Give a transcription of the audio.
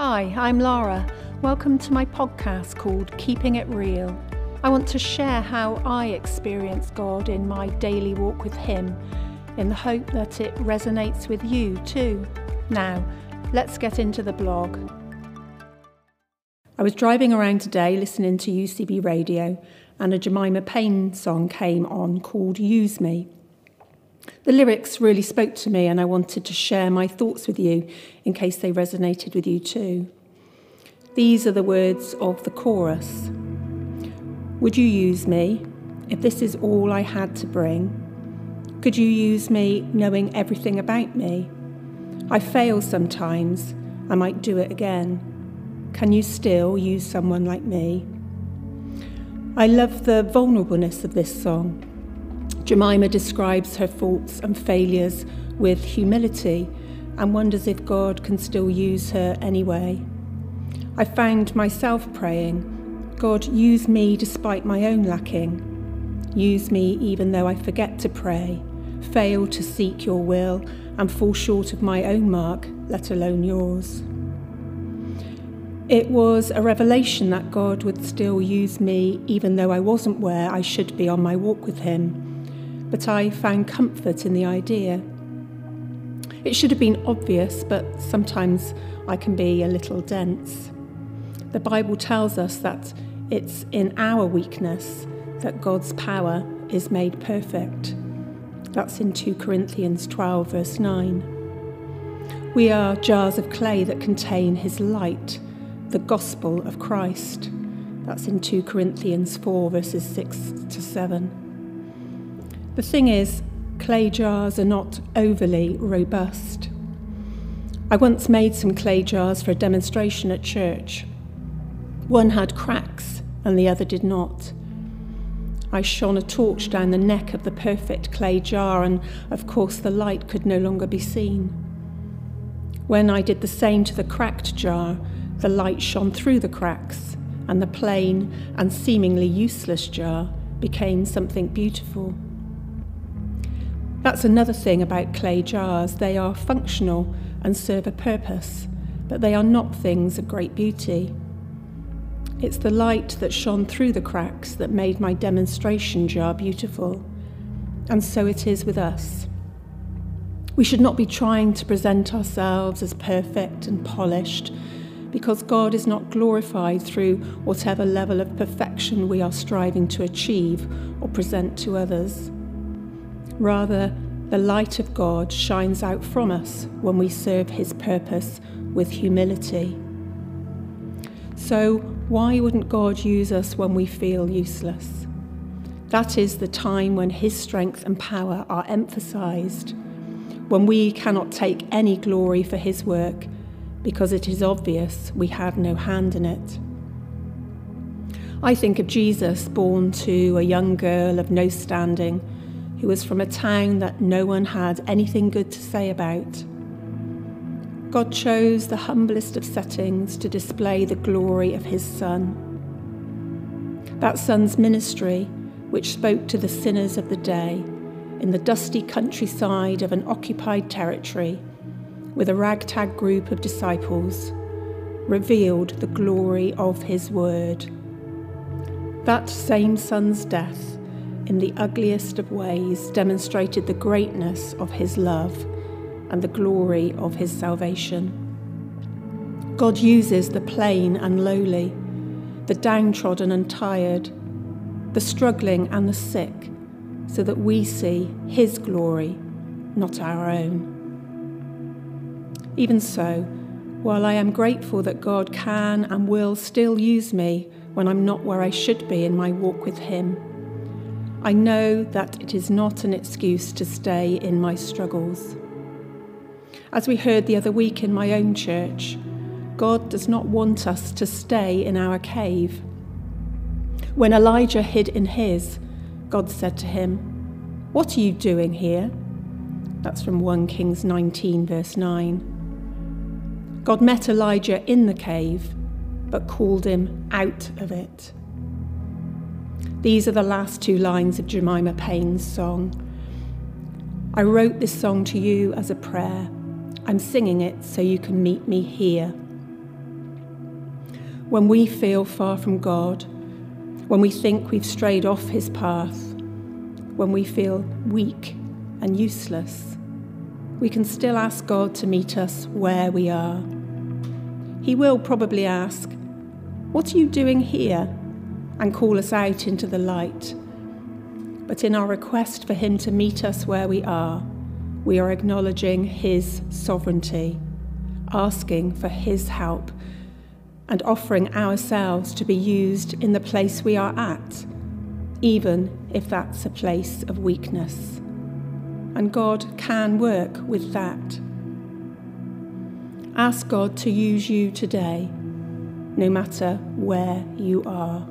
Hi, I'm Lara. Welcome to my podcast called Keeping It Real. I want to share how I experience God in my daily walk with Him, in the hope that it resonates with you too. Now, let's get into the blog. I was driving around today listening to UCB radio, and a Jemima Payne song came on called Use Me. The lyrics really spoke to me, and I wanted to share my thoughts with you in case they resonated with you too. These are the words of the chorus Would you use me if this is all I had to bring? Could you use me knowing everything about me? I fail sometimes, I might do it again. Can you still use someone like me? I love the vulnerableness of this song. Jemima describes her faults and failures with humility and wonders if God can still use her anyway. I found myself praying, God, use me despite my own lacking. Use me even though I forget to pray, fail to seek your will, and fall short of my own mark, let alone yours. It was a revelation that God would still use me even though I wasn't where I should be on my walk with Him but I found comfort in the idea. It should have been obvious, but sometimes I can be a little dense. The Bible tells us that it's in our weakness that God's power is made perfect. That's in 2 Corinthians 12, verse 9. We are jars of clay that contain His light, the gospel of Christ. That's in 2 Corinthians 4, verses 6 to 7. The thing is, clay jars are not overly robust. I once made some clay jars for a demonstration at church. One had cracks and the other did not. I shone a torch down the neck of the perfect clay jar, and of course the light could no longer be seen. When I did the same to the cracked jar, the light shone through the cracks, and the plain and seemingly useless jar became something beautiful. That's another thing about clay jars. They are functional and serve a purpose, but they are not things of great beauty. It's the light that shone through the cracks that made my demonstration jar beautiful. And so it is with us. We should not be trying to present ourselves as perfect and polished because God is not glorified through whatever level of perfection we are striving to achieve or present to others. Rather, the light of God shines out from us when we serve His purpose with humility. So, why wouldn't God use us when we feel useless? That is the time when His strength and power are emphasized, when we cannot take any glory for His work because it is obvious we had no hand in it. I think of Jesus born to a young girl of no standing who was from a town that no one had anything good to say about. God chose the humblest of settings to display the glory of his Son. That Son's ministry, which spoke to the sinners of the day in the dusty countryside of an occupied territory with a ragtag group of disciples, revealed the glory of his word. That same Son's death in the ugliest of ways, demonstrated the greatness of his love and the glory of his salvation. God uses the plain and lowly, the downtrodden and tired, the struggling and the sick, so that we see his glory, not our own. Even so, while I am grateful that God can and will still use me when I'm not where I should be in my walk with him, I know that it is not an excuse to stay in my struggles. As we heard the other week in my own church, God does not want us to stay in our cave. When Elijah hid in his, God said to him, What are you doing here? That's from 1 Kings 19, verse 9. God met Elijah in the cave, but called him out of it. These are the last two lines of Jemima Payne's song. I wrote this song to you as a prayer. I'm singing it so you can meet me here. when we feel far from God, when we think we've strayed off His path, when we feel weak and useless, we can still ask God to meet us where we are. He will probably ask, What are you doing here? And call us out into the light. But in our request for Him to meet us where we are, we are acknowledging His sovereignty, asking for His help, and offering ourselves to be used in the place we are at, even if that's a place of weakness. And God can work with that. Ask God to use you today, no matter where you are.